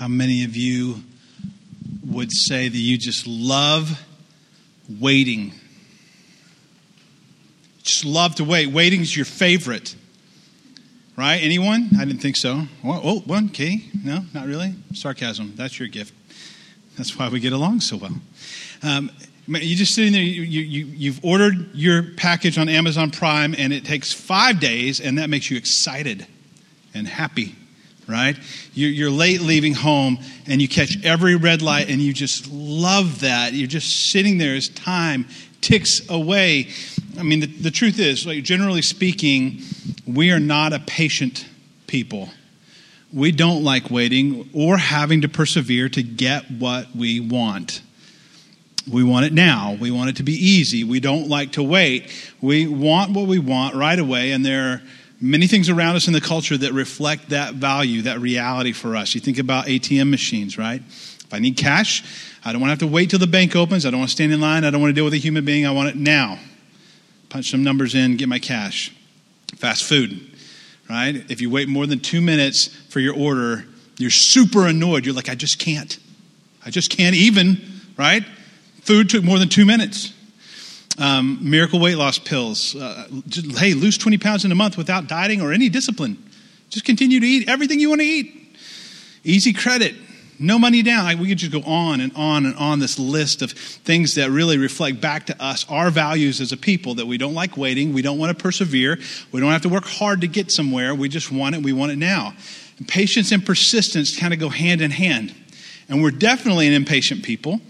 How many of you would say that you just love waiting? Just love to wait. Waiting is your favorite. Right? Anyone? I didn't think so. Oh, oh, one, okay. No, not really. Sarcasm. That's your gift. That's why we get along so well. Um, you just sitting there, you, you, you've ordered your package on Amazon Prime, and it takes five days, and that makes you excited and happy right? You're late leaving home and you catch every red light and you just love that. You're just sitting there as time ticks away. I mean, the, the truth is, like, generally speaking, we are not a patient people. We don't like waiting or having to persevere to get what we want. We want it now. We want it to be easy. We don't like to wait. We want what we want right away, and there are many things around us in the culture that reflect that value, that reality for us. You think about ATM machines, right? If I need cash, I don't want to have to wait till the bank opens. I don't want to stand in line. I don't want to deal with a human being. I want it now. Punch some numbers in, get my cash. Fast food, right? If you wait more than two minutes for your order, you're super annoyed. You're like, I just can't. I just can't even, right? Food took more than two minutes. Um, miracle weight loss pills. Uh, just, hey, lose 20 pounds in a month without dieting or any discipline. Just continue to eat everything you want to eat. Easy credit. No money down. Like We could just go on and on and on this list of things that really reflect back to us our values as a people that we don't like waiting. We don't want to persevere. We don't have to work hard to get somewhere. We just want it. We want it now. And patience and persistence kind of go hand in hand. And we're definitely an impatient people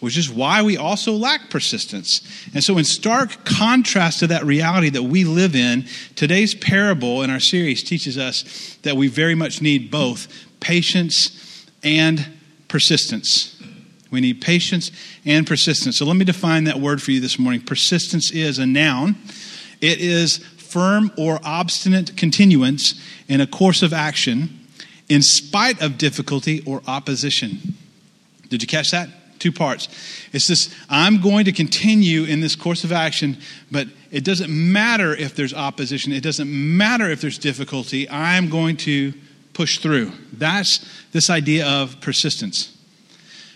which is why we also lack persistence. And so, in stark contrast to that reality that we live in, today's parable in our series teaches us that we very much need both patience and persistence. We need patience and persistence. So, let me define that word for you this morning. Persistence is a noun, it is firm or obstinate continuance in a course of action in spite of difficulty or opposition. Did you catch that? Two parts. It's this I'm going to continue in this course of action, but it doesn't matter if there's opposition, it doesn't matter if there's difficulty. I'm going to push through. That's this idea of persistence.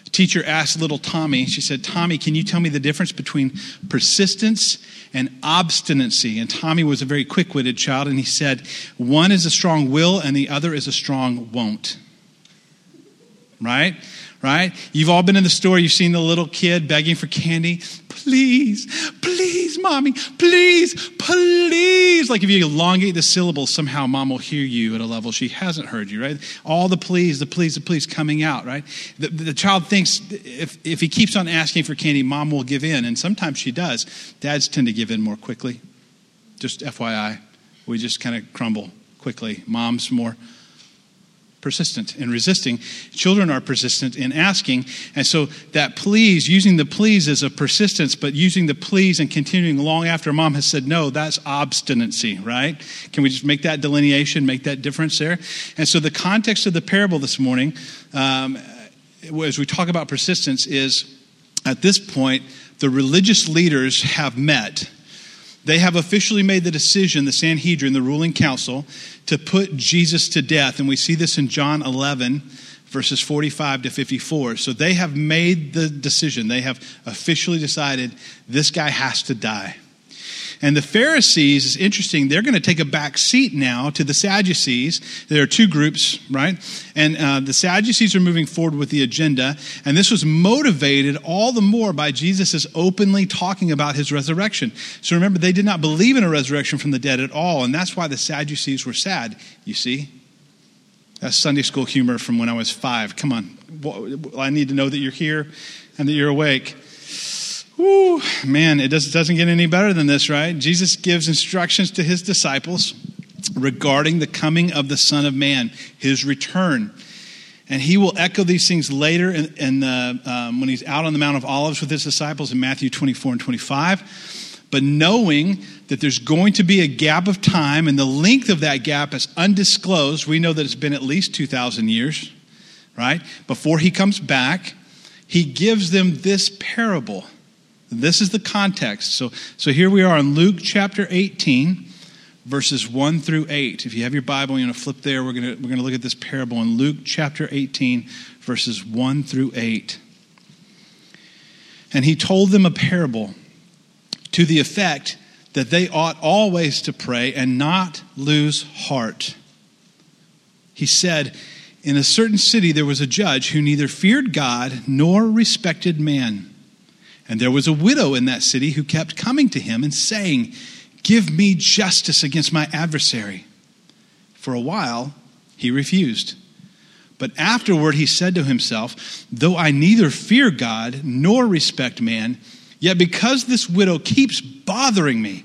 A teacher asked little Tommy, she said, Tommy, can you tell me the difference between persistence and obstinacy? And Tommy was a very quick witted child, and he said, One is a strong will, and the other is a strong won't. Right? Right? You've all been in the store, you've seen the little kid begging for candy. Please, please, mommy, please, please. Like if you elongate the syllables, somehow mom will hear you at a level she hasn't heard you, right? All the please, the please, the please coming out, right? The, the child thinks if, if he keeps on asking for candy, mom will give in, and sometimes she does. Dads tend to give in more quickly. Just FYI, we just kind of crumble quickly. Mom's more persistent in resisting. Children are persistent in asking. And so that please, using the please as a persistence, but using the please and continuing long after mom has said no, that's obstinacy, right? Can we just make that delineation, make that difference there? And so the context of the parable this morning, um, as we talk about persistence, is at this point, the religious leaders have met they have officially made the decision, the Sanhedrin, the ruling council, to put Jesus to death. And we see this in John 11, verses 45 to 54. So they have made the decision. They have officially decided this guy has to die. And the Pharisees is interesting. They're going to take a back seat now to the Sadducees. There are two groups, right? And uh, the Sadducees are moving forward with the agenda. And this was motivated all the more by Jesus' openly talking about his resurrection. So remember, they did not believe in a resurrection from the dead at all. And that's why the Sadducees were sad, you see. That's Sunday school humor from when I was five. Come on. I need to know that you're here and that you're awake. Whew, man, it does, doesn't get any better than this, right? Jesus gives instructions to his disciples regarding the coming of the Son of Man, his return. And he will echo these things later in, in the, um, when he's out on the Mount of Olives with his disciples in Matthew 24 and 25. But knowing that there's going to be a gap of time, and the length of that gap is undisclosed, we know that it's been at least 2,000 years, right? Before he comes back, he gives them this parable this is the context. So, so here we are in Luke chapter 18, verses 1 through 8. If you have your Bible, you're going to flip there. We're going to, we're going to look at this parable in Luke chapter 18, verses 1 through 8. And he told them a parable to the effect that they ought always to pray and not lose heart. He said, In a certain city there was a judge who neither feared God nor respected man. And there was a widow in that city who kept coming to him and saying, Give me justice against my adversary. For a while, he refused. But afterward, he said to himself, Though I neither fear God nor respect man, yet because this widow keeps bothering me,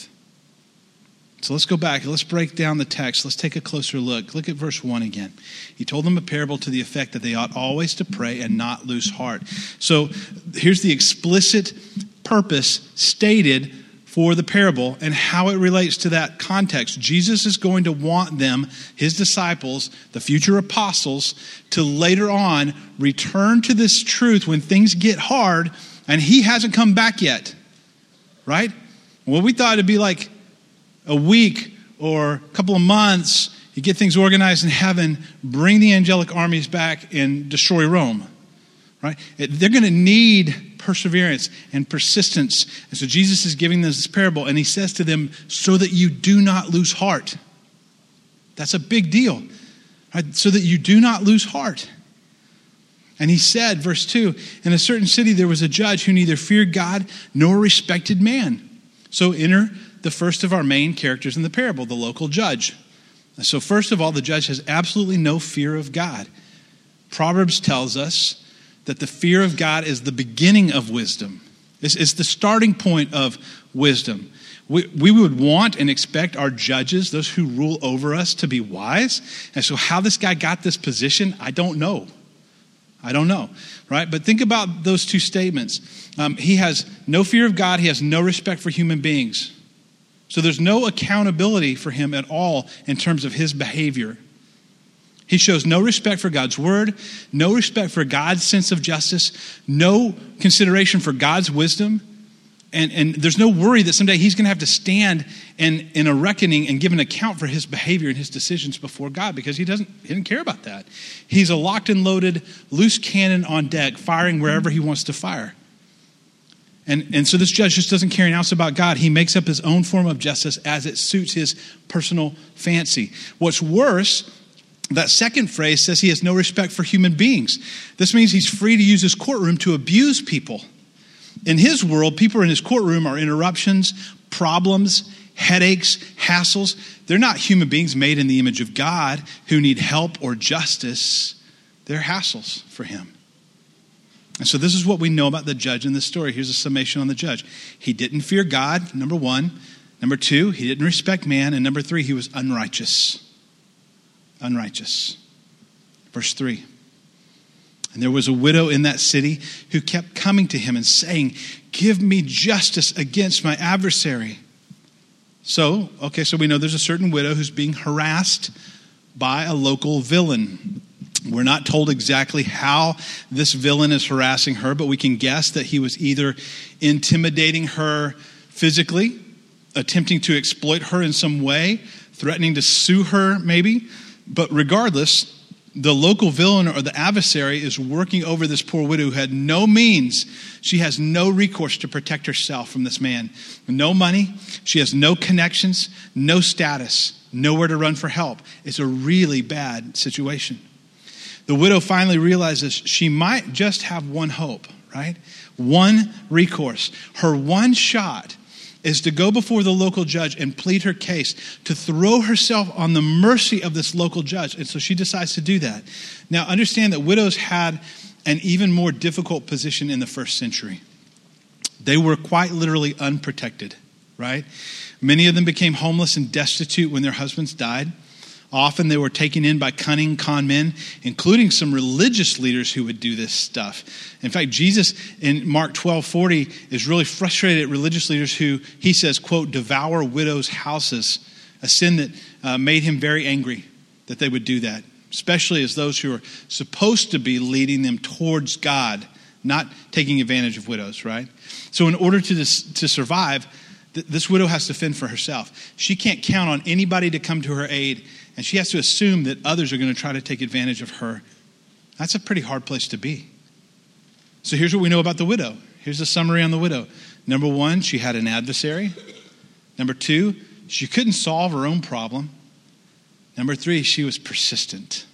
So let's go back. Let's break down the text. Let's take a closer look. Look at verse 1 again. He told them a parable to the effect that they ought always to pray and not lose heart. So here's the explicit purpose stated for the parable and how it relates to that context. Jesus is going to want them, his disciples, the future apostles, to later on return to this truth when things get hard and he hasn't come back yet. Right? Well, we thought it'd be like a week or a couple of months, you get things organized in heaven, bring the angelic armies back and destroy Rome. Right? They're going to need perseverance and persistence. And so Jesus is giving them this parable, and he says to them, so that you do not lose heart. That's a big deal, right? So that you do not lose heart. And he said, verse 2 In a certain city there was a judge who neither feared God nor respected man. So enter the first of our main characters in the parable, the local judge. So, first of all, the judge has absolutely no fear of God. Proverbs tells us that the fear of God is the beginning of wisdom. It's, it's the starting point of wisdom. We, we would want and expect our judges, those who rule over us, to be wise. And so, how this guy got this position, I don't know. I don't know, right? But think about those two statements. Um, he has no fear of God, he has no respect for human beings. So, there's no accountability for him at all in terms of his behavior. He shows no respect for God's word, no respect for God's sense of justice, no consideration for God's wisdom. And, and there's no worry that someday he's going to have to stand in, in a reckoning and give an account for his behavior and his decisions before God because he doesn't, he doesn't care about that. He's a locked and loaded, loose cannon on deck, firing wherever he wants to fire. And, and so this judge just doesn't care an ounce about God. He makes up his own form of justice as it suits his personal fancy. What's worse that second phrase says he has no respect for human beings. This means he's free to use his courtroom to abuse people. In his world, people in his courtroom are interruptions, problems, headaches, hassles. They're not human beings made in the image of God who need help or justice. They're hassles for him. And so, this is what we know about the judge in this story. Here's a summation on the judge. He didn't fear God, number one. Number two, he didn't respect man. And number three, he was unrighteous unrighteous. Verse 3 And there was a widow in that city who kept coming to him and saying, Give me justice against my adversary. So, okay, so we know there's a certain widow who's being harassed by a local villain. We're not told exactly how this villain is harassing her, but we can guess that he was either intimidating her physically, attempting to exploit her in some way, threatening to sue her, maybe, but regardless, the local villain or the adversary is working over this poor widow who had no means. She has no recourse to protect herself from this man. No money. She has no connections, no status, nowhere to run for help. It's a really bad situation. The widow finally realizes she might just have one hope, right? One recourse. Her one shot is to go before the local judge and plead her case, to throw herself on the mercy of this local judge. And so she decides to do that. Now, understand that widows had an even more difficult position in the first century. They were quite literally unprotected, right? Many of them became homeless and destitute when their husbands died. Often they were taken in by cunning con men, including some religious leaders who would do this stuff. In fact, Jesus in Mark 12 40 is really frustrated at religious leaders who, he says, quote, devour widows' houses, a sin that uh, made him very angry that they would do that, especially as those who are supposed to be leading them towards God, not taking advantage of widows, right? So, in order to, to survive, this widow has to fend for herself. She can't count on anybody to come to her aid and she has to assume that others are going to try to take advantage of her. That's a pretty hard place to be. So here's what we know about the widow. Here's a summary on the widow. Number one, she had an adversary. Number two, she couldn't solve her own problem. Number three, she was persistent.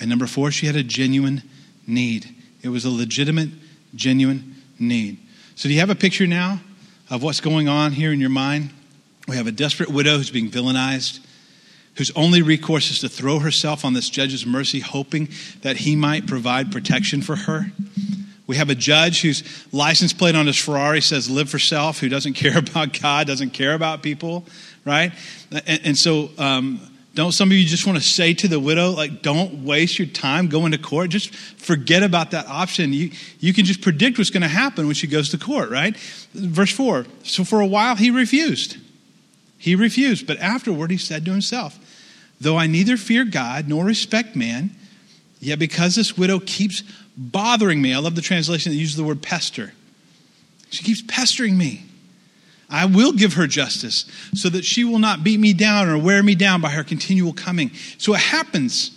And number four, she had a genuine need. It was a legitimate, genuine need. So, do you have a picture now of what's going on here in your mind? We have a desperate widow who's being villainized whose only recourse is to throw herself on this judge's mercy, hoping that he might provide protection for her. We have a judge whose license plate on his Ferrari says live for self, who doesn't care about God, doesn't care about people, right? And, and so, um, don't some of you just want to say to the widow, like, don't waste your time going to court? Just forget about that option. You, you can just predict what's going to happen when she goes to court, right? Verse 4 So for a while he refused. He refused, but afterward he said to himself, Though I neither fear God nor respect man, yet because this widow keeps bothering me, I love the translation that uses the word pester. She keeps pestering me. I will give her justice so that she will not beat me down or wear me down by her continual coming. So it happens.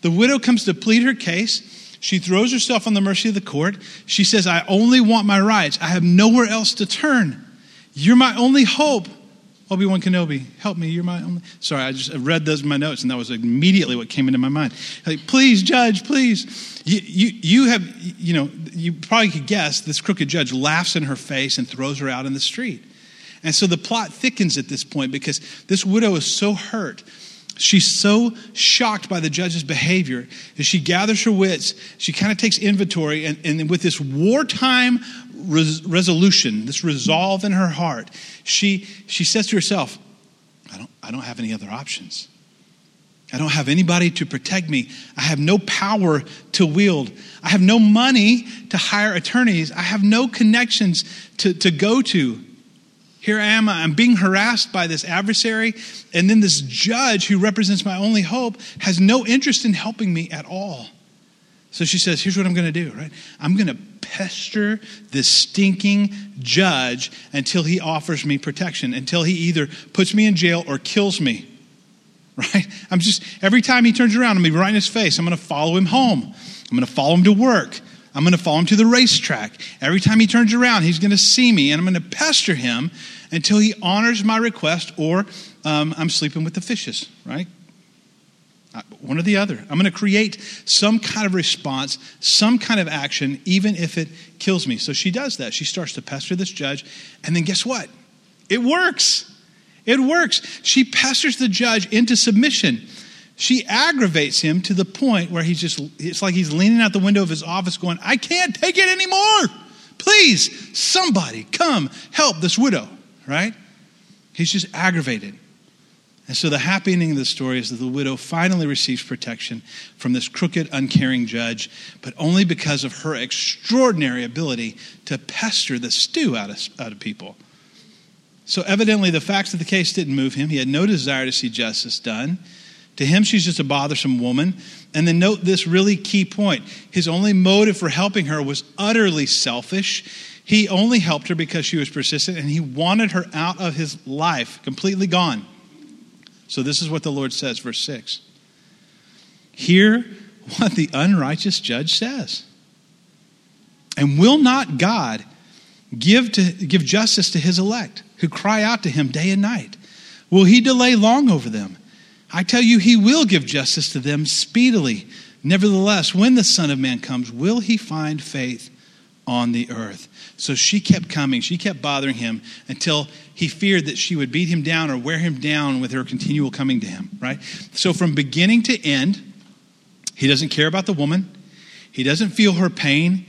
The widow comes to plead her case. She throws herself on the mercy of the court. She says, I only want my rights. I have nowhere else to turn. You're my only hope. Obi Wan Kenobi, help me. You're my only. Sorry, I just read those in my notes, and that was immediately what came into my mind. Like, please, judge, please. You, you, you have, you know, you probably could guess this crooked judge laughs in her face and throws her out in the street. And so the plot thickens at this point because this widow is so hurt. She's so shocked by the judge's behavior that she gathers her wits. She kind of takes inventory, and, and with this wartime res- resolution, this resolve in her heart, she, she says to herself, I don't, I don't have any other options. I don't have anybody to protect me. I have no power to wield. I have no money to hire attorneys. I have no connections to, to go to. Here I am, I'm being harassed by this adversary, and then this judge who represents my only hope has no interest in helping me at all. So she says, Here's what I'm going to do, right? I'm going to pester this stinking judge until he offers me protection, until he either puts me in jail or kills me. Right? I'm just, every time he turns around, I'm going to be right in his face. I'm going to follow him home. I'm going to follow him to work. I'm going to follow him to the racetrack. Every time he turns around, he's going to see me, and I'm going to pester him until he honors my request or um, I'm sleeping with the fishes, right? One or the other. I'm going to create some kind of response, some kind of action, even if it kills me. So she does that. She starts to pester this judge, and then guess what? It works. It works. She pesters the judge into submission. She aggravates him to the point where he's just, it's like he's leaning out the window of his office going, I can't take it anymore. Please, somebody come help this widow, right? He's just aggravated. And so the happy ending of the story is that the widow finally receives protection from this crooked, uncaring judge, but only because of her extraordinary ability to pester the stew out of, out of people. So evidently, the facts of the case didn't move him. He had no desire to see justice done. To him, she's just a bothersome woman. And then note this really key point his only motive for helping her was utterly selfish. He only helped her because she was persistent and he wanted her out of his life, completely gone. So this is what the Lord says, verse 6. Hear what the unrighteous judge says. And will not God give, to, give justice to his elect who cry out to him day and night? Will he delay long over them? I tell you, he will give justice to them speedily. Nevertheless, when the Son of Man comes, will he find faith on the earth? So she kept coming. She kept bothering him until he feared that she would beat him down or wear him down with her continual coming to him, right? So from beginning to end, he doesn't care about the woman. He doesn't feel her pain.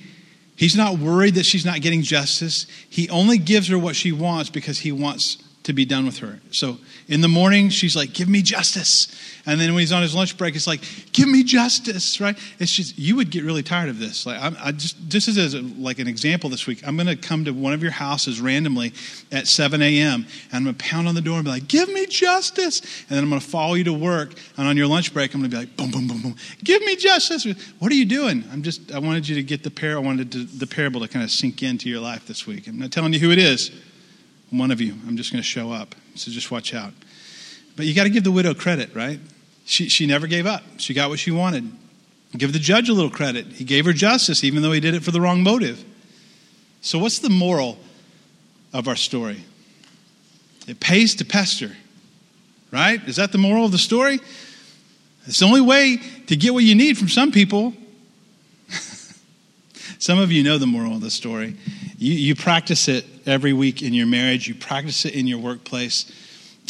He's not worried that she's not getting justice. He only gives her what she wants because he wants to be done with her. So in the morning, she's like, Give me justice. And then when he's on his lunch break, it's like, Give me justice, right? It's just, you would get really tired of this. Like, I'm, I just, just as a, like an example this week, I'm going to come to one of your houses randomly at 7 a.m. and I'm going to pound on the door and be like, Give me justice. And then I'm going to follow you to work. And on your lunch break, I'm going to be like, Boom, boom, boom, boom. Give me justice. What are you doing? I'm just, I wanted you to get the parable, I wanted to, the parable to kind of sink into your life this week. I'm not telling you who it is one of you. I'm just going to show up. So just watch out. But you got to give the widow credit, right? She, she never gave up. She got what she wanted. Give the judge a little credit. He gave her justice, even though he did it for the wrong motive. So, what's the moral of our story? It pays to pester, right? Is that the moral of the story? It's the only way to get what you need from some people. Some of you know the moral of the story. You, you practice it every week in your marriage, you practice it in your workplace.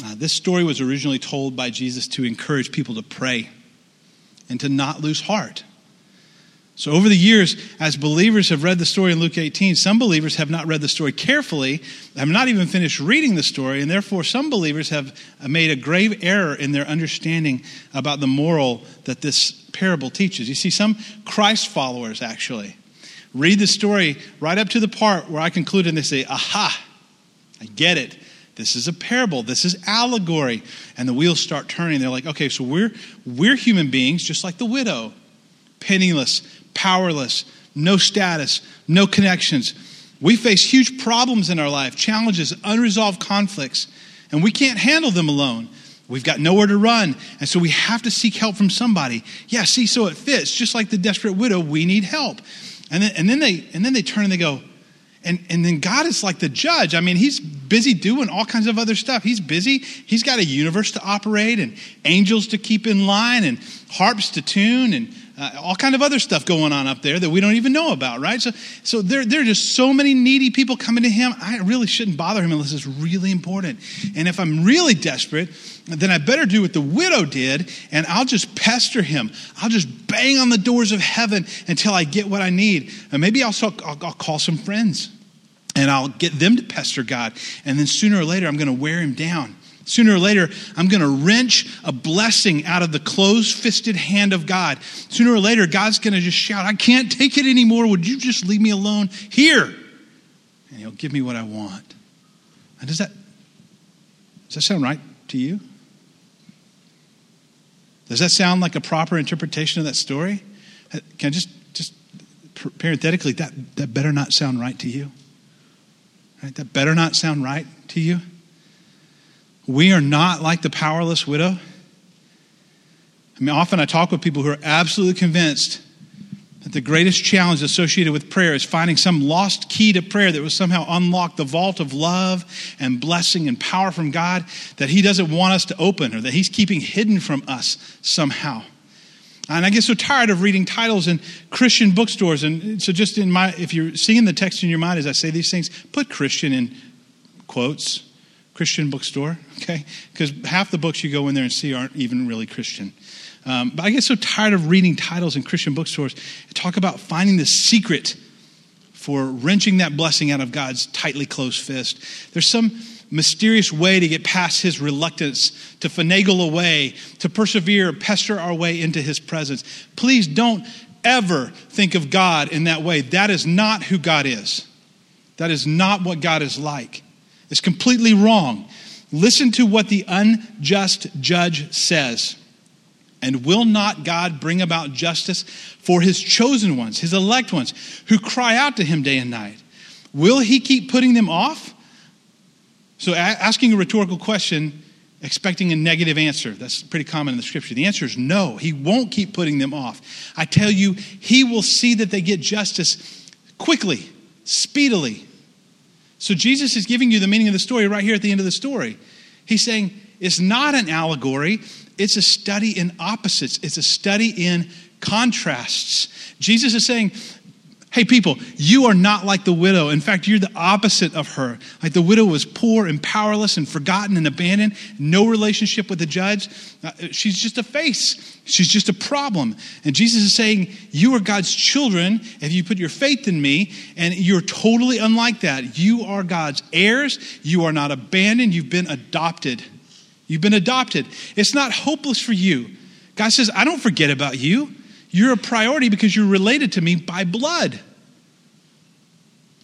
Uh, this story was originally told by Jesus to encourage people to pray and to not lose heart. So, over the years, as believers have read the story in Luke 18, some believers have not read the story carefully, have not even finished reading the story, and therefore some believers have made a grave error in their understanding about the moral that this parable teaches. You see, some Christ followers actually read the story right up to the part where I conclude and they say, Aha, I get it. This is a parable. This is allegory. And the wheels start turning. They're like, okay, so we're, we're human beings just like the widow penniless, powerless, no status, no connections. We face huge problems in our life, challenges, unresolved conflicts, and we can't handle them alone. We've got nowhere to run, and so we have to seek help from somebody. Yeah, see, so it fits. Just like the desperate widow, we need help. And then, and then, they, and then they turn and they go, and, and then God is like the judge. I mean, he's busy doing all kinds of other stuff. He's busy. He's got a universe to operate and angels to keep in line and harps to tune and uh, all kind of other stuff going on up there that we don't even know about, right? So, so there, there are just so many needy people coming to him. I really shouldn't bother him unless it's really important. And if I'm really desperate, then I better do what the widow did, and I'll just pester him. I'll just bang on the doors of heaven until I get what I need. And maybe I'll, I'll, I'll call some friends, and I'll get them to pester God. And then sooner or later, I'm going to wear him down. Sooner or later, I'm going to wrench a blessing out of the closed fisted hand of God. Sooner or later, God's going to just shout, I can't take it anymore. Would you just leave me alone here? And He'll give me what I want. And does that, does that sound right to you? Does that sound like a proper interpretation of that story? Uh, can I just, just parenthetically, that, that better not sound right to you? Right? That better not sound right to you? We are not like the powerless widow. I mean, often I talk with people who are absolutely convinced that the greatest challenge associated with prayer is finding some lost key to prayer that will somehow unlock the vault of love and blessing and power from God that He doesn't want us to open or that He's keeping hidden from us somehow. And I get so tired of reading titles in Christian bookstores. And so, just in my, if you're seeing the text in your mind as I say these things, put Christian in quotes Christian bookstore, okay? Because half the books you go in there and see aren't even really Christian. Um, but I get so tired of reading titles in Christian bookstores. Talk about finding the secret for wrenching that blessing out of God's tightly closed fist. There's some mysterious way to get past his reluctance, to finagle away, to persevere, pester our way into his presence. Please don't ever think of God in that way. That is not who God is. That is not what God is like. It's completely wrong. Listen to what the unjust judge says. And will not God bring about justice for his chosen ones, his elect ones, who cry out to him day and night? Will he keep putting them off? So, asking a rhetorical question, expecting a negative answer. That's pretty common in the scripture. The answer is no. He won't keep putting them off. I tell you, he will see that they get justice quickly, speedily, so Jesus is giving you the meaning of the story right here at the end of the story. He's saying it's not an allegory, it's a study in opposites, it's a study in contrasts. Jesus is saying, Hey, people, you are not like the widow. In fact, you're the opposite of her. Like the widow was poor and powerless and forgotten and abandoned, no relationship with the judge. Uh, she's just a face, she's just a problem. And Jesus is saying, You are God's children if you put your faith in me, and you're totally unlike that. You are God's heirs. You are not abandoned. You've been adopted. You've been adopted. It's not hopeless for you. God says, I don't forget about you. You're a priority because you're related to me by blood.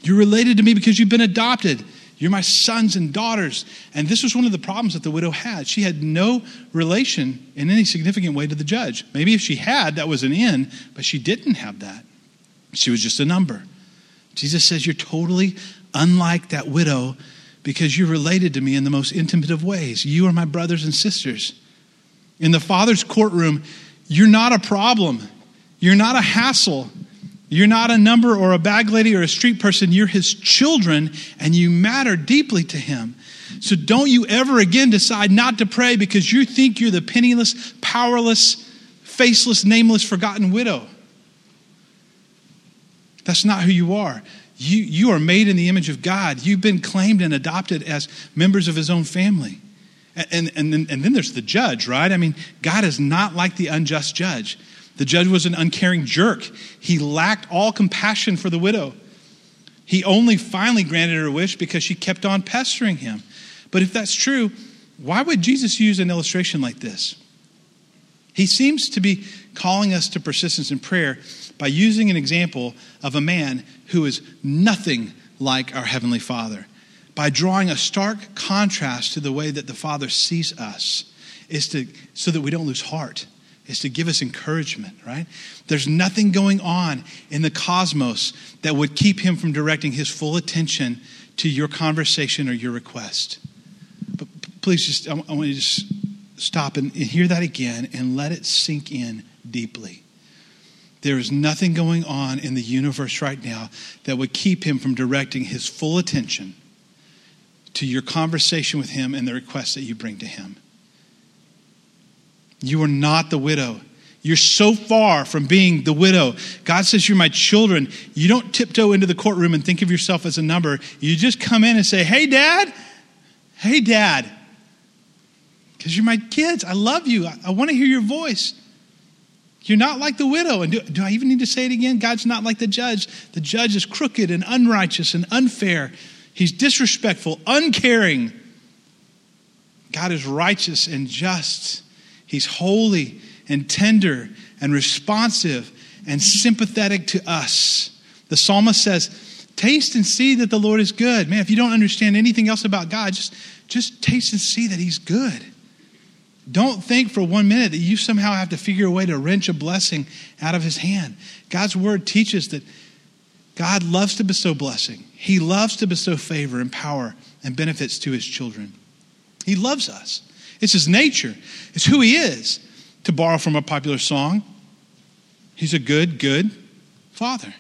You're related to me because you've been adopted. You're my sons and daughters. And this was one of the problems that the widow had. She had no relation in any significant way to the judge. Maybe if she had, that was an in, but she didn't have that. She was just a number. Jesus says, You're totally unlike that widow because you're related to me in the most intimate of ways. You are my brothers and sisters. In the Father's courtroom, you're not a problem. You're not a hassle. You're not a number or a bag lady or a street person. You're his children and you matter deeply to him. So don't you ever again decide not to pray because you think you're the penniless, powerless, faceless, nameless, forgotten widow. That's not who you are. You, you are made in the image of God. You've been claimed and adopted as members of his own family. And, and, and, then, and then there's the judge, right? I mean, God is not like the unjust judge. The judge was an uncaring jerk. He lacked all compassion for the widow. He only finally granted her wish because she kept on pestering him. But if that's true, why would Jesus use an illustration like this? He seems to be calling us to persistence in prayer by using an example of a man who is nothing like our Heavenly Father, by drawing a stark contrast to the way that the Father sees us, is to, so that we don't lose heart is to give us encouragement, right? There's nothing going on in the cosmos that would keep him from directing his full attention to your conversation or your request. But please just, I want you to just stop and hear that again and let it sink in deeply. There is nothing going on in the universe right now that would keep him from directing his full attention to your conversation with him and the request that you bring to him. You are not the widow. You're so far from being the widow. God says, You're my children. You don't tiptoe into the courtroom and think of yourself as a number. You just come in and say, Hey, dad. Hey, dad. Because you're my kids. I love you. I, I want to hear your voice. You're not like the widow. And do, do I even need to say it again? God's not like the judge. The judge is crooked and unrighteous and unfair. He's disrespectful, uncaring. God is righteous and just. He's holy and tender and responsive and sympathetic to us. The psalmist says, Taste and see that the Lord is good. Man, if you don't understand anything else about God, just, just taste and see that He's good. Don't think for one minute that you somehow have to figure a way to wrench a blessing out of His hand. God's word teaches that God loves to bestow blessing, He loves to bestow favor and power and benefits to His children. He loves us. It's his nature, it's who he is. To borrow from a popular song, he's a good, good father.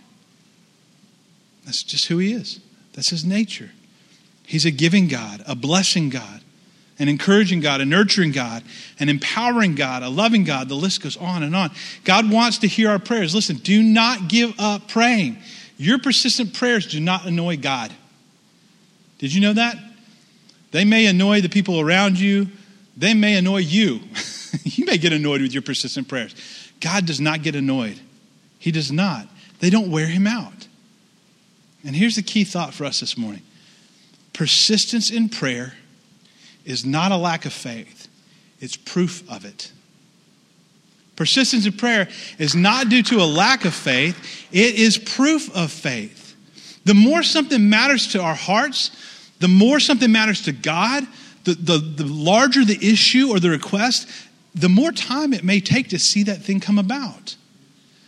That's just who he is. That's his nature. He's a giving God, a blessing God, an encouraging God, a nurturing God, an empowering God, a loving God. The list goes on and on. God wants to hear our prayers. Listen, do not give up praying. Your persistent prayers do not annoy God. Did you know that? They may annoy the people around you, they may annoy you. you may get annoyed with your persistent prayers. God does not get annoyed. He does not. They don't wear him out. And here's the key thought for us this morning persistence in prayer is not a lack of faith, it's proof of it. Persistence in prayer is not due to a lack of faith, it is proof of faith. The more something matters to our hearts, the more something matters to God, the, the, the larger the issue or the request, the more time it may take to see that thing come about.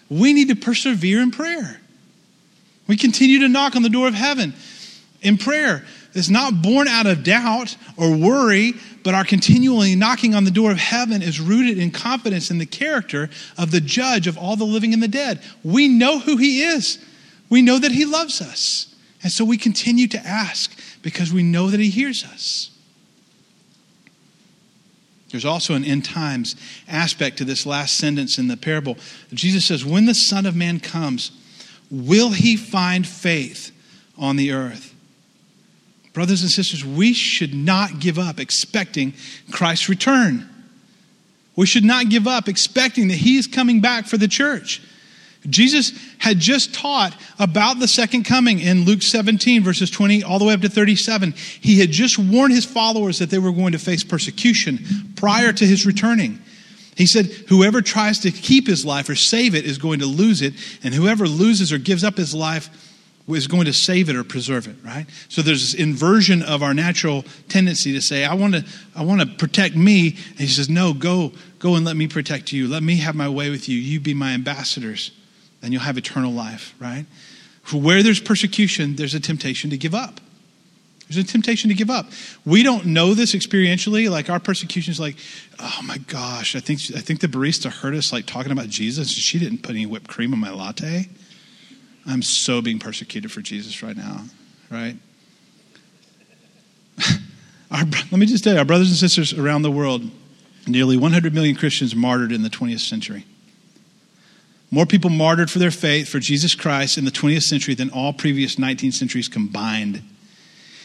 We need to persevere in prayer. We continue to knock on the door of heaven in prayer. It's not born out of doubt or worry, but our continually knocking on the door of heaven is rooted in confidence in the character of the judge of all the living and the dead. We know who he is, we know that he loves us. And so we continue to ask because we know that he hears us. There's also an end times aspect to this last sentence in the parable. Jesus says, When the Son of Man comes, Will he find faith on the earth? Brothers and sisters, we should not give up expecting Christ's return. We should not give up expecting that he is coming back for the church. Jesus had just taught about the second coming in Luke 17, verses 20 all the way up to 37. He had just warned his followers that they were going to face persecution prior to his returning. He said, Whoever tries to keep his life or save it is going to lose it, and whoever loses or gives up his life is going to save it or preserve it, right? So there's this inversion of our natural tendency to say, I want to, I want to protect me. And he says, No, go, go and let me protect you. Let me have my way with you. You be my ambassadors then you'll have eternal life, right? Where there's persecution, there's a temptation to give up. There's a temptation to give up. We don't know this experientially. Like our persecution is like, oh my gosh, I think I think the barista heard us like talking about Jesus. She didn't put any whipped cream on my latte. I'm so being persecuted for Jesus right now, right? Our, let me just tell you, our brothers and sisters around the world, nearly 100 million Christians martyred in the 20th century. More people martyred for their faith for Jesus Christ in the 20th century than all previous 19 centuries combined.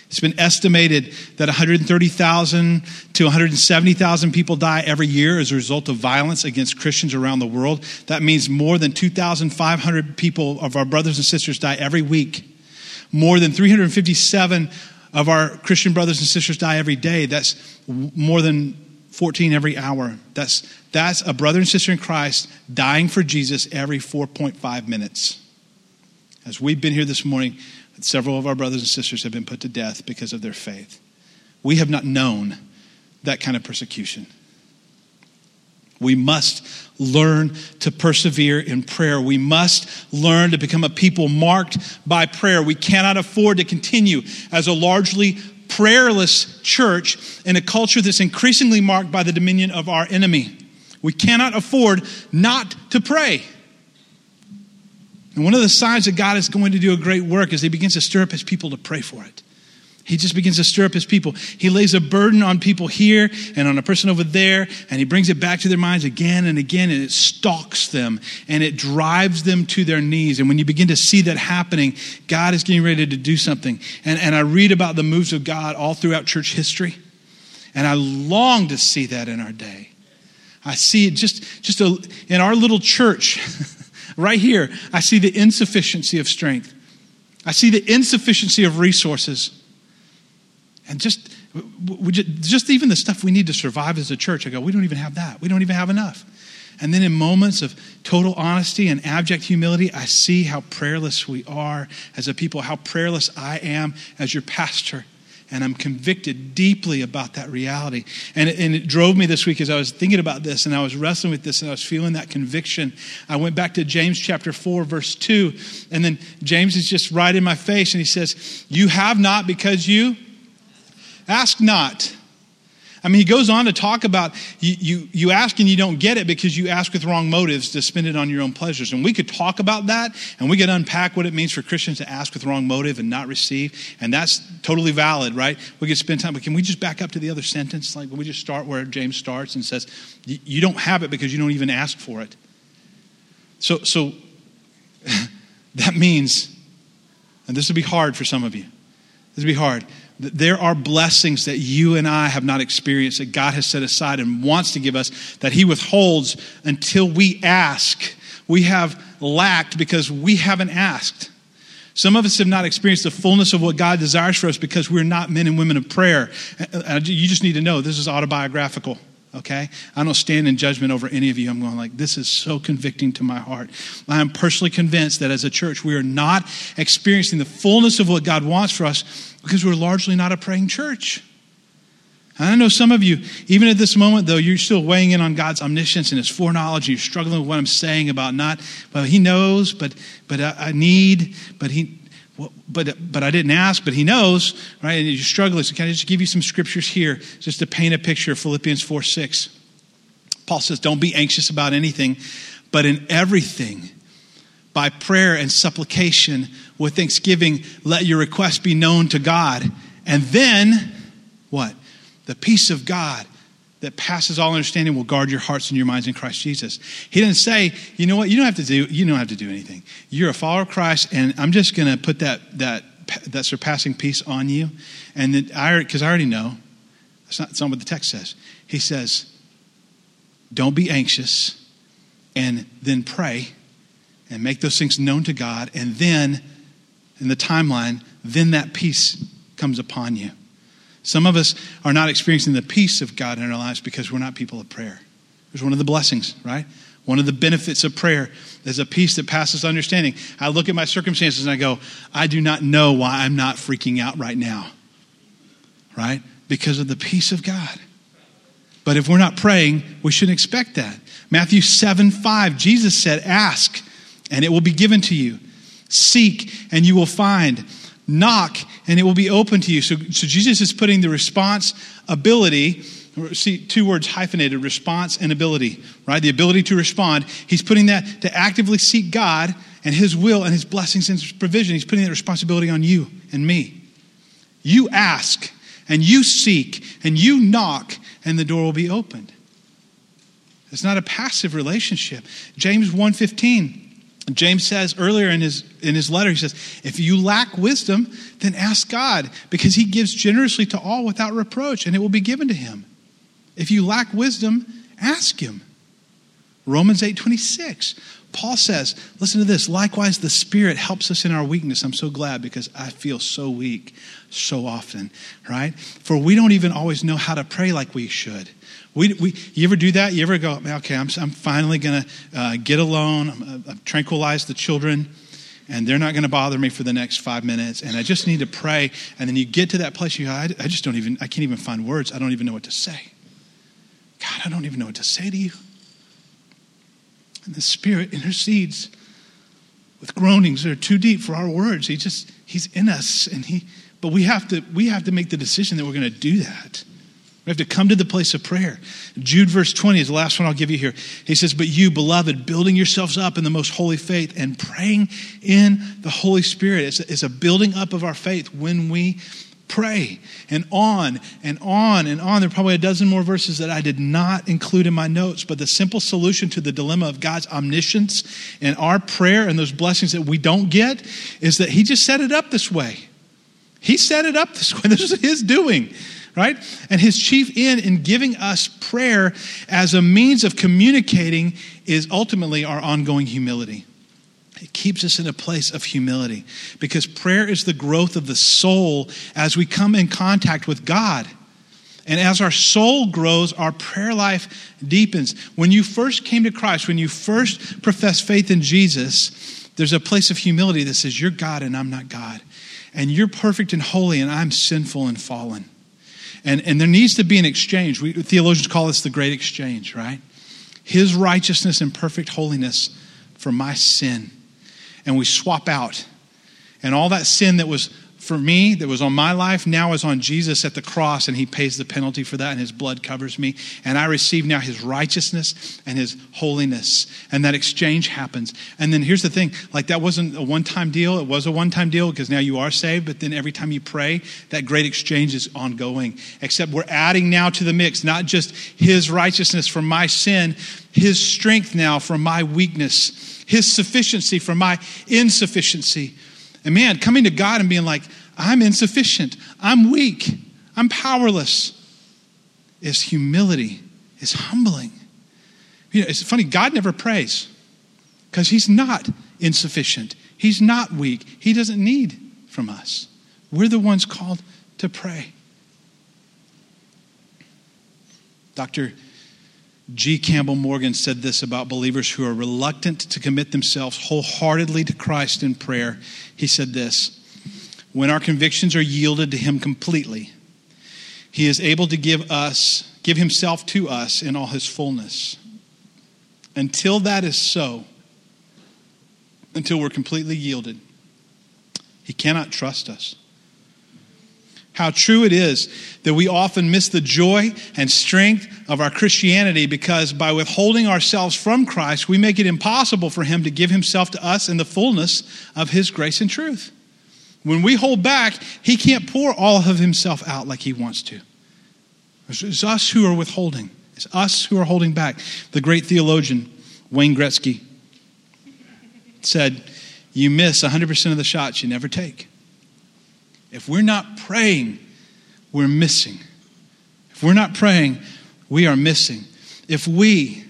It's been estimated that 130,000 to 170,000 people die every year as a result of violence against Christians around the world. That means more than 2,500 people of our brothers and sisters die every week. More than 357 of our Christian brothers and sisters die every day. That's more than 14 every hour. That's, that's a brother and sister in Christ dying for Jesus every 4.5 minutes. As we've been here this morning, several of our brothers and sisters have been put to death because of their faith. We have not known that kind of persecution. We must learn to persevere in prayer. We must learn to become a people marked by prayer. We cannot afford to continue as a largely prayerless church in a culture that's increasingly marked by the dominion of our enemy. We cannot afford not to pray. And one of the signs that God is going to do a great work is He begins to stir up His people to pray for it. He just begins to stir up his people. He lays a burden on people here and on a person over there, and he brings it back to their minds again and again, and it stalks them and it drives them to their knees. And when you begin to see that happening, God is getting ready to do something. And, and I read about the moves of God all throughout church history, and I long to see that in our day. I see it just, just a, in our little church right here. I see the insufficiency of strength. I see the insufficiency of resources. And just, just even the stuff we need to survive as a church, I go, we don't even have that. We don't even have enough. And then in moments of total honesty and abject humility, I see how prayerless we are as a people, how prayerless I am as your pastor. And I'm convicted deeply about that reality. And it, and it drove me this week as I was thinking about this and I was wrestling with this and I was feeling that conviction. I went back to James chapter 4, verse 2. And then James is just right in my face and he says, You have not because you Ask not. I mean, he goes on to talk about you, you, you, ask and you don't get it because you ask with wrong motives to spend it on your own pleasures. And we could talk about that and we could unpack what it means for Christians to ask with wrong motive and not receive. And that's totally valid, right? We could spend time, but can we just back up to the other sentence? Like, we just start where James starts and says, You don't have it because you don't even ask for it. So, so that means, and this would be hard for some of you, this would be hard there are blessings that you and I have not experienced that God has set aside and wants to give us that He withholds until we ask. We have lacked because we haven't asked. Some of us have not experienced the fullness of what God desires for us because we're not men and women of prayer. You just need to know this is autobiographical okay? I don't stand in judgment over any of you. I'm going like, this is so convicting to my heart. I am personally convinced that as a church, we are not experiencing the fullness of what God wants for us because we're largely not a praying church. And I know some of you, even at this moment, though, you're still weighing in on God's omniscience and His foreknowledge, and you're struggling with what I'm saying about not, well, He knows, but but I, I need, but He, but but I didn't ask, but He knows, right? And you're struggling. So can I just give you some scriptures here, just to paint a picture of Philippians four six? Paul says, "Don't be anxious about anything, but in everything." by prayer and supplication with thanksgiving, let your requests be known to God. And then, what? The peace of God, that passes all understanding will guard your hearts and your minds in Christ Jesus. He didn't say, you know what, you don't have to do, you don't have to do anything. You're a follower of Christ, and I'm just going to put that, that, that surpassing peace on you. And then I, because I already know, that's not, that's not what the text says. He says, don't be anxious, and then pray and make those things known to God, and then in the timeline, then that peace comes upon you. Some of us are not experiencing the peace of God in our lives because we're not people of prayer. It's one of the blessings, right? One of the benefits of prayer is a peace that passes understanding. I look at my circumstances and I go, I do not know why I'm not freaking out right now, right? Because of the peace of God. But if we're not praying, we shouldn't expect that. Matthew 7 5, Jesus said, Ask, and it will be given to you. Seek, and you will find. Knock, and it will be open to you. So, so Jesus is putting the response ability, see, two words hyphenated response and ability, right? The ability to respond. He's putting that to actively seek God and His will and His blessings and His provision. He's putting that responsibility on you and me. You ask, and you seek, and you knock, and the door will be opened. It's not a passive relationship. James 1:15 James says earlier in his, in his letter, he says, If you lack wisdom, then ask God, because he gives generously to all without reproach, and it will be given to him. If you lack wisdom, ask him. Romans 8 26. Paul says, listen to this. Likewise, the Spirit helps us in our weakness. I'm so glad because I feel so weak so often, right? For we don't even always know how to pray like we should. We, we, you ever do that? You ever go, okay, I'm, I'm finally going to uh, get alone, I'm, I've tranquilized the children, and they're not going to bother me for the next five minutes, and I just need to pray. And then you get to that place, you go, I, I just don't even, I can't even find words. I don't even know what to say. God, I don't even know what to say to you. And the Spirit intercedes with groanings that are too deep for our words. He just, He's in us, and He, but we have to, we have to make the decision that we're going to do that. We have to come to the place of prayer. Jude, verse 20, is the last one I'll give you here. He says, But you, beloved, building yourselves up in the most holy faith and praying in the Holy Spirit. It's a, it's a building up of our faith when we pray. And on and on and on. There are probably a dozen more verses that I did not include in my notes, but the simple solution to the dilemma of God's omniscience and our prayer and those blessings that we don't get is that He just set it up this way. He set it up this way. This is His doing right? And his chief end in giving us prayer as a means of communicating is ultimately our ongoing humility. It keeps us in a place of humility because prayer is the growth of the soul as we come in contact with God. And as our soul grows, our prayer life deepens. When you first came to Christ, when you first professed faith in Jesus, there's a place of humility that says, You're God and I'm not God. And you're perfect and holy and I'm sinful and fallen. And, and there needs to be an exchange. We, theologians call this the great exchange, right? His righteousness and perfect holiness for my sin. And we swap out. And all that sin that was for me that was on my life now is on Jesus at the cross, and he pays the penalty for that, and his blood covers me. And I receive now his righteousness and his holiness. And that exchange happens. And then here's the thing like, that wasn't a one time deal. It was a one time deal because now you are saved, but then every time you pray, that great exchange is ongoing. Except we're adding now to the mix, not just his righteousness for my sin, his strength now for my weakness, his sufficiency for my insufficiency and man, coming to God and being like, I'm insufficient, I'm weak, I'm powerless, is humility, is humbling. You know, it's funny, God never prays because He's not insufficient, He's not weak, He doesn't need from us. We're the ones called to pray. Dr. G. Campbell Morgan said this about believers who are reluctant to commit themselves wholeheartedly to Christ in prayer. He said this When our convictions are yielded to Him completely, He is able to give us, give Himself to us in all His fullness. Until that is so, until we're completely yielded, He cannot trust us. How true it is that we often miss the joy and strength of our Christianity because by withholding ourselves from Christ, we make it impossible for Him to give Himself to us in the fullness of His grace and truth. When we hold back, He can't pour all of Himself out like He wants to. It's us who are withholding. It's us who are holding back. The great theologian Wayne Gretzky said, You miss 100% of the shots you never take. If we're not praying, we're missing. If we're not praying, we are missing. If we,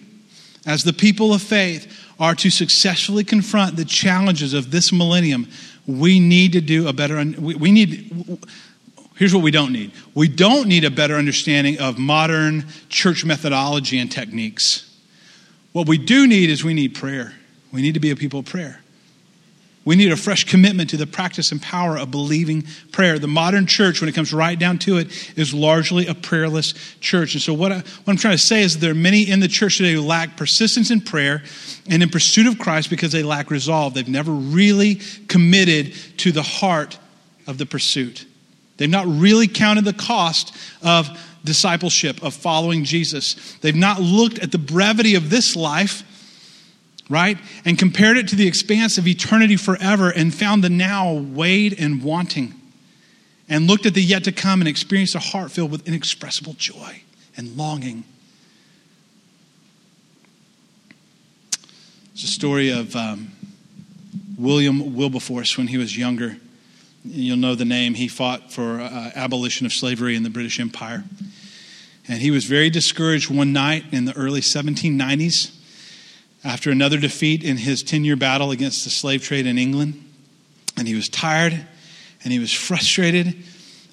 as the people of faith, are to successfully confront the challenges of this millennium, we need to do a better, we need, here's what we don't need. We don't need a better understanding of modern church methodology and techniques. What we do need is we need prayer. We need to be a people of prayer. We need a fresh commitment to the practice and power of believing prayer. The modern church, when it comes right down to it, is largely a prayerless church. And so, what, I, I'm trying to say is there are many in the church today who lack persistence in prayer and in pursuit of Christ because they lack resolve. They've never really committed to the heart of the pursuit. They've not really counted the cost of discipleship, of following Jesus. They've not looked at the brevity of this life right? And compared it to the expanse of eternity forever and found the now weighed and wanting. And looked at the yet to come and experienced a heart filled with inexpressible joy and longing. It's a story of um, William Wilberforce when he was younger. You'll know the name. He fought for uh, abolition of slavery in the British Empire. And he was very discouraged one night in the early 1790s after another defeat in his 10 year battle against the slave trade in England. And he was tired and he was frustrated.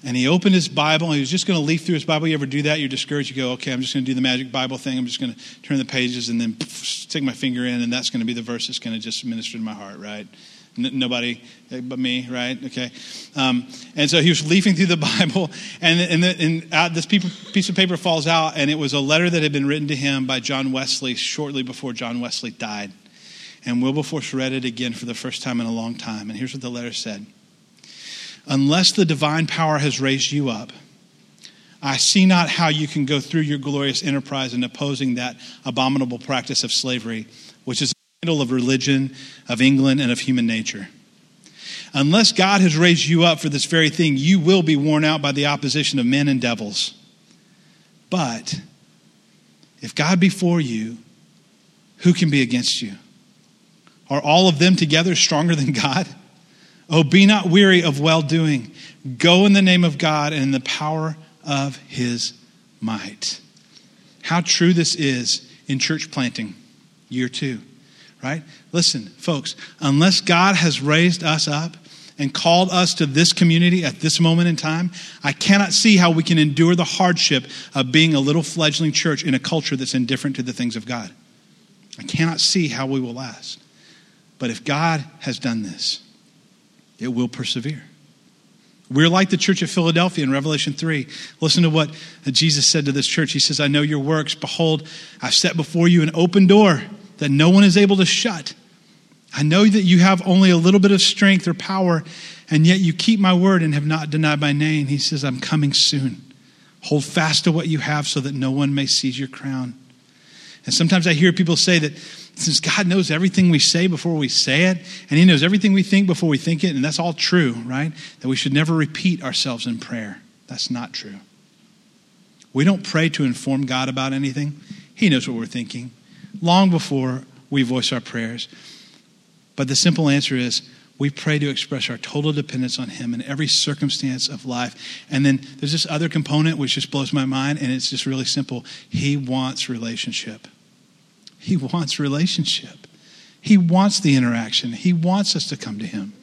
And he opened his Bible and he was just going to leaf through his Bible. You ever do that? You're discouraged. You go, okay, I'm just going to do the magic Bible thing. I'm just going to turn the pages and then stick my finger in, and that's going to be the verse that's going to just minister to my heart, right? Nobody eh, but me, right? Okay. Um, and so he was leafing through the Bible, and, and, and out, this piece of paper falls out, and it was a letter that had been written to him by John Wesley shortly before John Wesley died. And Wilberforce read it again for the first time in a long time. And here's what the letter said Unless the divine power has raised you up, I see not how you can go through your glorious enterprise in opposing that abominable practice of slavery, which is of religion, of England, and of human nature. Unless God has raised you up for this very thing, you will be worn out by the opposition of men and devils. But if God be for you, who can be against you? Are all of them together stronger than God? Oh, be not weary of well doing. Go in the name of God and in the power of his might. How true this is in church planting, year two right? Listen, folks, unless God has raised us up and called us to this community at this moment in time, I cannot see how we can endure the hardship of being a little fledgling church in a culture that's indifferent to the things of God. I cannot see how we will last. But if God has done this, it will persevere. We're like the church of Philadelphia in Revelation 3. Listen to what Jesus said to this church. He says, I know your works. Behold, I've set before you an open door that no one is able to shut. I know that you have only a little bit of strength or power, and yet you keep my word and have not denied my name. He says, I'm coming soon. Hold fast to what you have so that no one may seize your crown. And sometimes I hear people say that since God knows everything we say before we say it, and He knows everything we think before we think it, and that's all true, right? That we should never repeat ourselves in prayer. That's not true. We don't pray to inform God about anything, He knows what we're thinking long before we voice our prayers. But the simple answer is we pray to express our total dependence on Him in every circumstance of life. And then there's this other component which just blows my mind, and it's just really simple. He wants relationship. He wants relationship. He wants the interaction. He wants us to come to Him.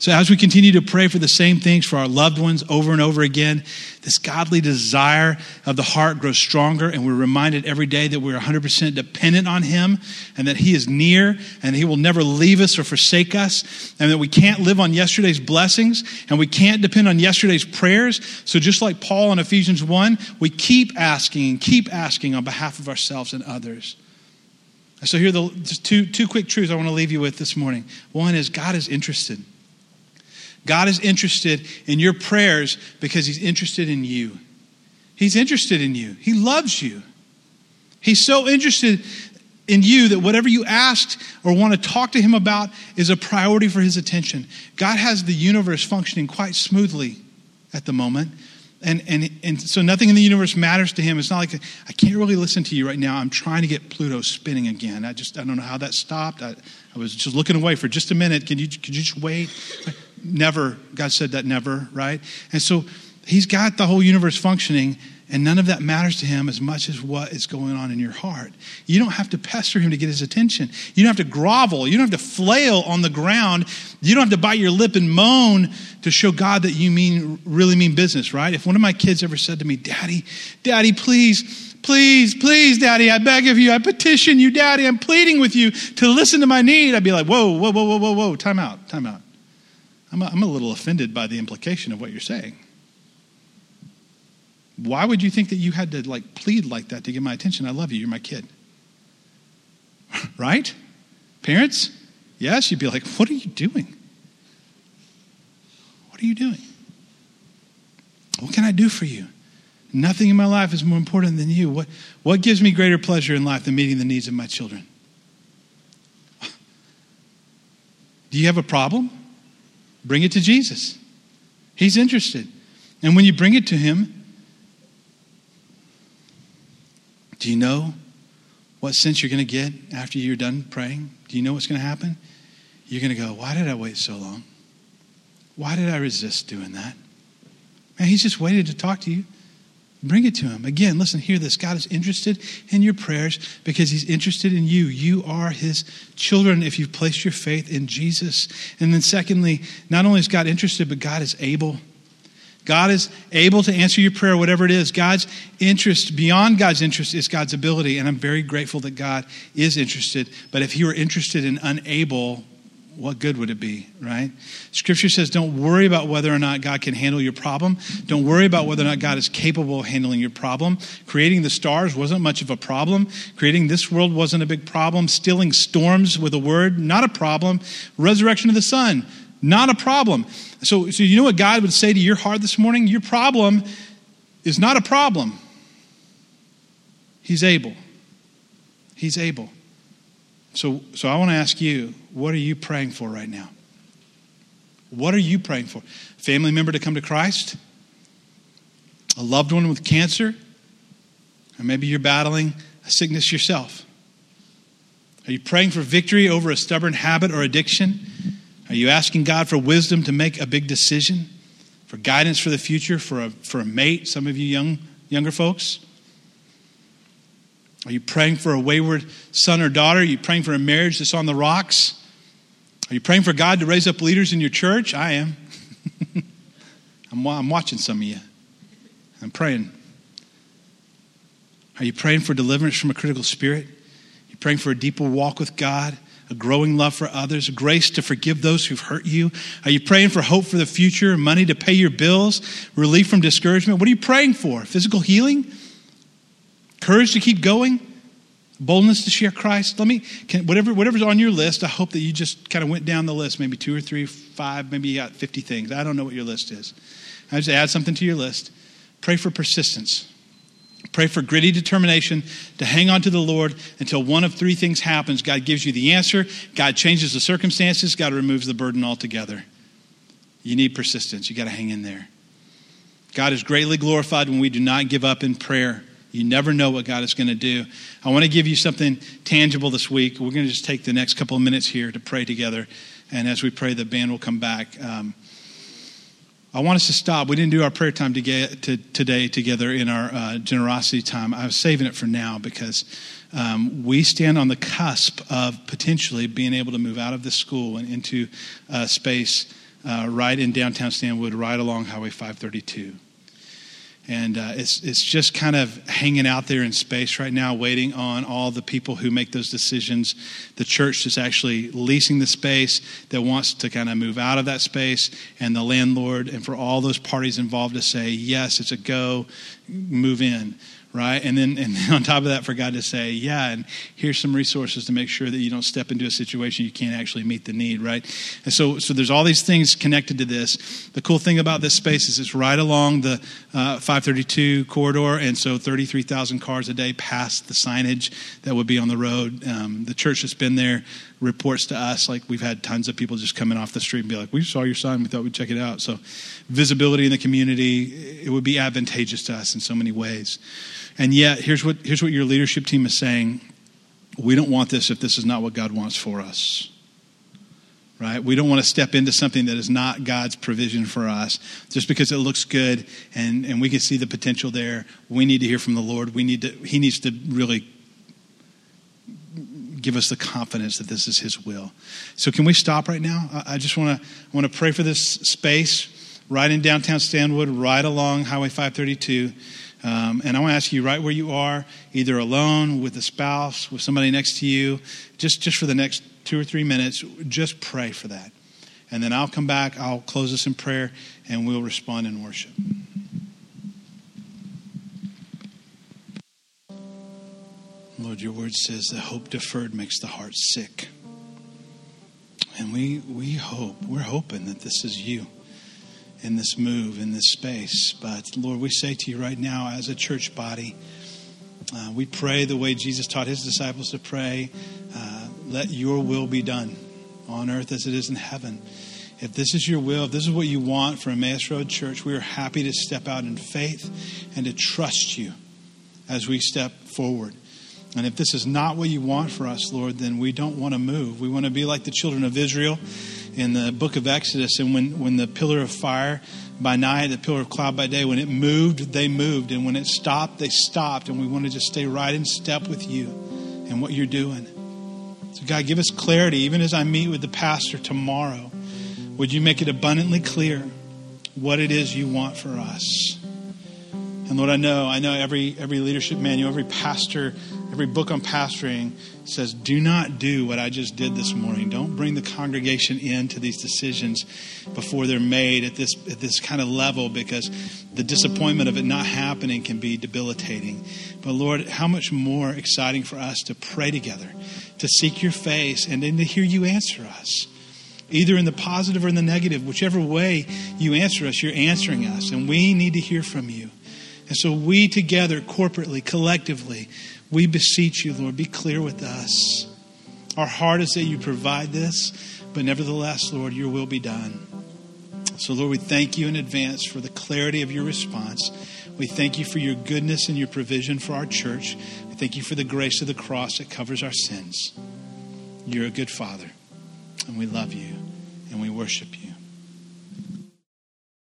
So, as we continue to pray for the same things for our loved ones over and over again, this godly desire of the heart grows stronger, and we're reminded every day that we're 100% dependent on Him and that He is near and He will never leave us or forsake us, and that we can't live on yesterday's blessings and we can't depend on yesterday's prayers. So, just like Paul in Ephesians 1, we keep asking and keep asking on behalf of ourselves and others. So, here are the two, two quick truths I want to leave you with this morning. One is God is interested. God is interested in your prayers because He's interested in you. He's interested in you. He loves you. He's so interested in you that whatever you ask or want to talk to Him about is a priority for His attention. God has the universe functioning quite smoothly at the moment And, and, and so nothing in the universe matters to him. It's not like, I can't really listen to you right now. I'm trying to get Pluto spinning again. I just, I don't know how that stopped. I, I was just looking away for just a minute. Can you, could you just wait? Never. God said that never, right? And so he's got the whole universe functioning and none of that matters to him as much as what is going on in your heart. You don't have to pester him to get his attention. You don't have to grovel. You don't have to flail on the ground. You don't have to bite your lip and moan to show God that you mean really mean business, right? If one of my kids ever said to me, Daddy, Daddy, please, please, please, Daddy, I beg of you, I petition you, Daddy, I'm pleading with you to listen to my need, I'd be like, whoa, whoa, whoa, whoa, whoa, whoa, time out, time out. I'm a, I'm a little offended by the implication of what you're saying. Why would you think that you had to like plead like that to get my attention? I love you. You're my kid. right? Parents? Yes, you'd be like, what are you doing? What are you doing? What can I do for you? Nothing in my life is more important than you. What, what gives me greater pleasure in life than meeting the needs of my children? Do you have a problem? Bring it to Jesus. He's interested. And when you bring it to Him, Do you know what sense you're going to get after you're done praying? Do you know what's going to happen? You're going to go, Why did I wait so long? Why did I resist doing that? Man, he's just waited to talk to you. Bring it to him. Again, listen, hear this. God is interested in your prayers because he's interested in you. You are his children if you've placed your faith in Jesus. And then, secondly, not only is God interested, but God is able. God is able to answer your prayer, whatever it is. God's interest, beyond God's interest, is God's ability. And I'm very grateful that God is interested. But if He were interested and unable, what good would it be, right? Scripture says don't worry about whether or not God can handle your problem. Don't worry about whether or not God is capable of handling your problem. Creating the stars wasn't much of a problem. Creating this world wasn't a big problem. Stilling storms with a word, not a problem. Resurrection of the Son, not a problem. So, so you know what God would say to your heart this morning? Your problem is not a problem. He's able. He's able. So, so I want to ask you, what are you praying for right now? What are you praying for? Family member to come to Christ? A loved one with cancer? Or maybe you're battling a sickness yourself. Are you praying for victory over a stubborn habit or addiction? Are you asking God for wisdom to make a big decision? For guidance for the future, for a, for a mate, some of you young, younger folks? Are you praying for a wayward son or daughter? Are you praying for a marriage that's on the rocks? Are you praying for God to raise up leaders in your church? I am. I'm, I'm watching some of you. I'm praying. Are you praying for deliverance from a critical spirit? Are you praying for a deeper walk with God? a growing love for others, grace to forgive those who've hurt you? Are you praying for hope for the future, money to pay your bills, relief from discouragement? What are you praying for? Physical healing? Courage to keep going? Boldness to share Christ? Let me, can, whatever, whatever's on your list, I hope that you just kind of went down the list, maybe two or three, five, maybe you got 50 things. I don't know what your list is. I just add something to your list. Pray for persistence. Pray for gritty determination to hang on to the Lord until one of three things happens. God gives you the answer, God changes the circumstances, God removes the burden altogether. You need persistence. You got to hang in there. God is greatly glorified when we do not give up in prayer. You never know what God is going to do. I want to give you something tangible this week. We're going to just take the next couple of minutes here to pray together. And as we pray, the band will come back. Um, I want us to stop. We didn't do our prayer time to get, to, today together in our uh, generosity time. I was saving it for now because um, we stand on the cusp of potentially being able to move out of this school and into space uh, right in downtown Stanwood, right along Highway 532. And uh, it's, it's just kind of hanging out there in space right now, waiting on all the people who make those decisions. The church is actually leasing the space that wants to kind of move out of that space, and the landlord, and for all those parties involved to say, yes, it's a go, move in right? And then, and then on top of that, for God to say, yeah, and here's some resources to make sure that you don't step into a situation you can't actually meet the need, right? And so, so there's all these things connected to this. The cool thing about this space is it's right along the uh, 532 corridor, and so 33,000 cars a day pass the signage that would be on the road. Um, the church that's been there reports to us. Like we've had tons of people just coming off the street and be like, "We saw your sign. We thought we'd check it out." So, visibility in the community it would be advantageous to us in so many ways. And yet, here's what, here's what your leadership team is saying we don't want this if this is not what God wants for us. Right? We don't want to step into something that is not God's provision for us just because it looks good and, and we can see the potential there. We need to hear from the Lord. We need to, he needs to really give us the confidence that this is His will. So, can we stop right now? I just want to want to pray for this space right in downtown Stanwood, right along Highway 532. Um, and I want to ask you right where you are, either alone, with a spouse, with somebody next to you, just, just for the next two or three minutes, just pray for that. And then I'll come back, I'll close this in prayer, and we'll respond in worship. Lord, your word says that hope deferred makes the heart sick. And we, we hope, we're hoping that this is you in this move, in this space. But Lord, we say to you right now, as a church body, uh, we pray the way Jesus taught his disciples to pray uh, let your will be done on earth as it is in heaven. If this is your will, if this is what you want for Emmaus Road Church, we are happy to step out in faith and to trust you as we step forward. And if this is not what you want for us, Lord, then we don't want to move. We want to be like the children of Israel in the book of Exodus. And when, when the pillar of fire by night, the pillar of cloud by day, when it moved, they moved. And when it stopped, they stopped. And we want to just stay right in step with you and what you're doing. So, God, give us clarity. Even as I meet with the pastor tomorrow, would you make it abundantly clear what it is you want for us? And Lord, I know, I know every every leadership manual, every pastor Every book on pastoring says, do not do what I just did this morning. Don't bring the congregation into these decisions before they're made at this, at this kind of level because the disappointment of it not happening can be debilitating. But Lord, how much more exciting for us to pray together, to seek your face, and then to hear you answer us either in the positive or in the negative. Whichever way you answer us, you're answering us, and we need to hear from you. And so we together, corporately, collectively, we beseech you, Lord, be clear with us. Our heart is that you provide this, but nevertheless, Lord, your will be done. So, Lord, we thank you in advance for the clarity of your response. We thank you for your goodness and your provision for our church. We thank you for the grace of the cross that covers our sins. You're a good Father, and we love you, and we worship you.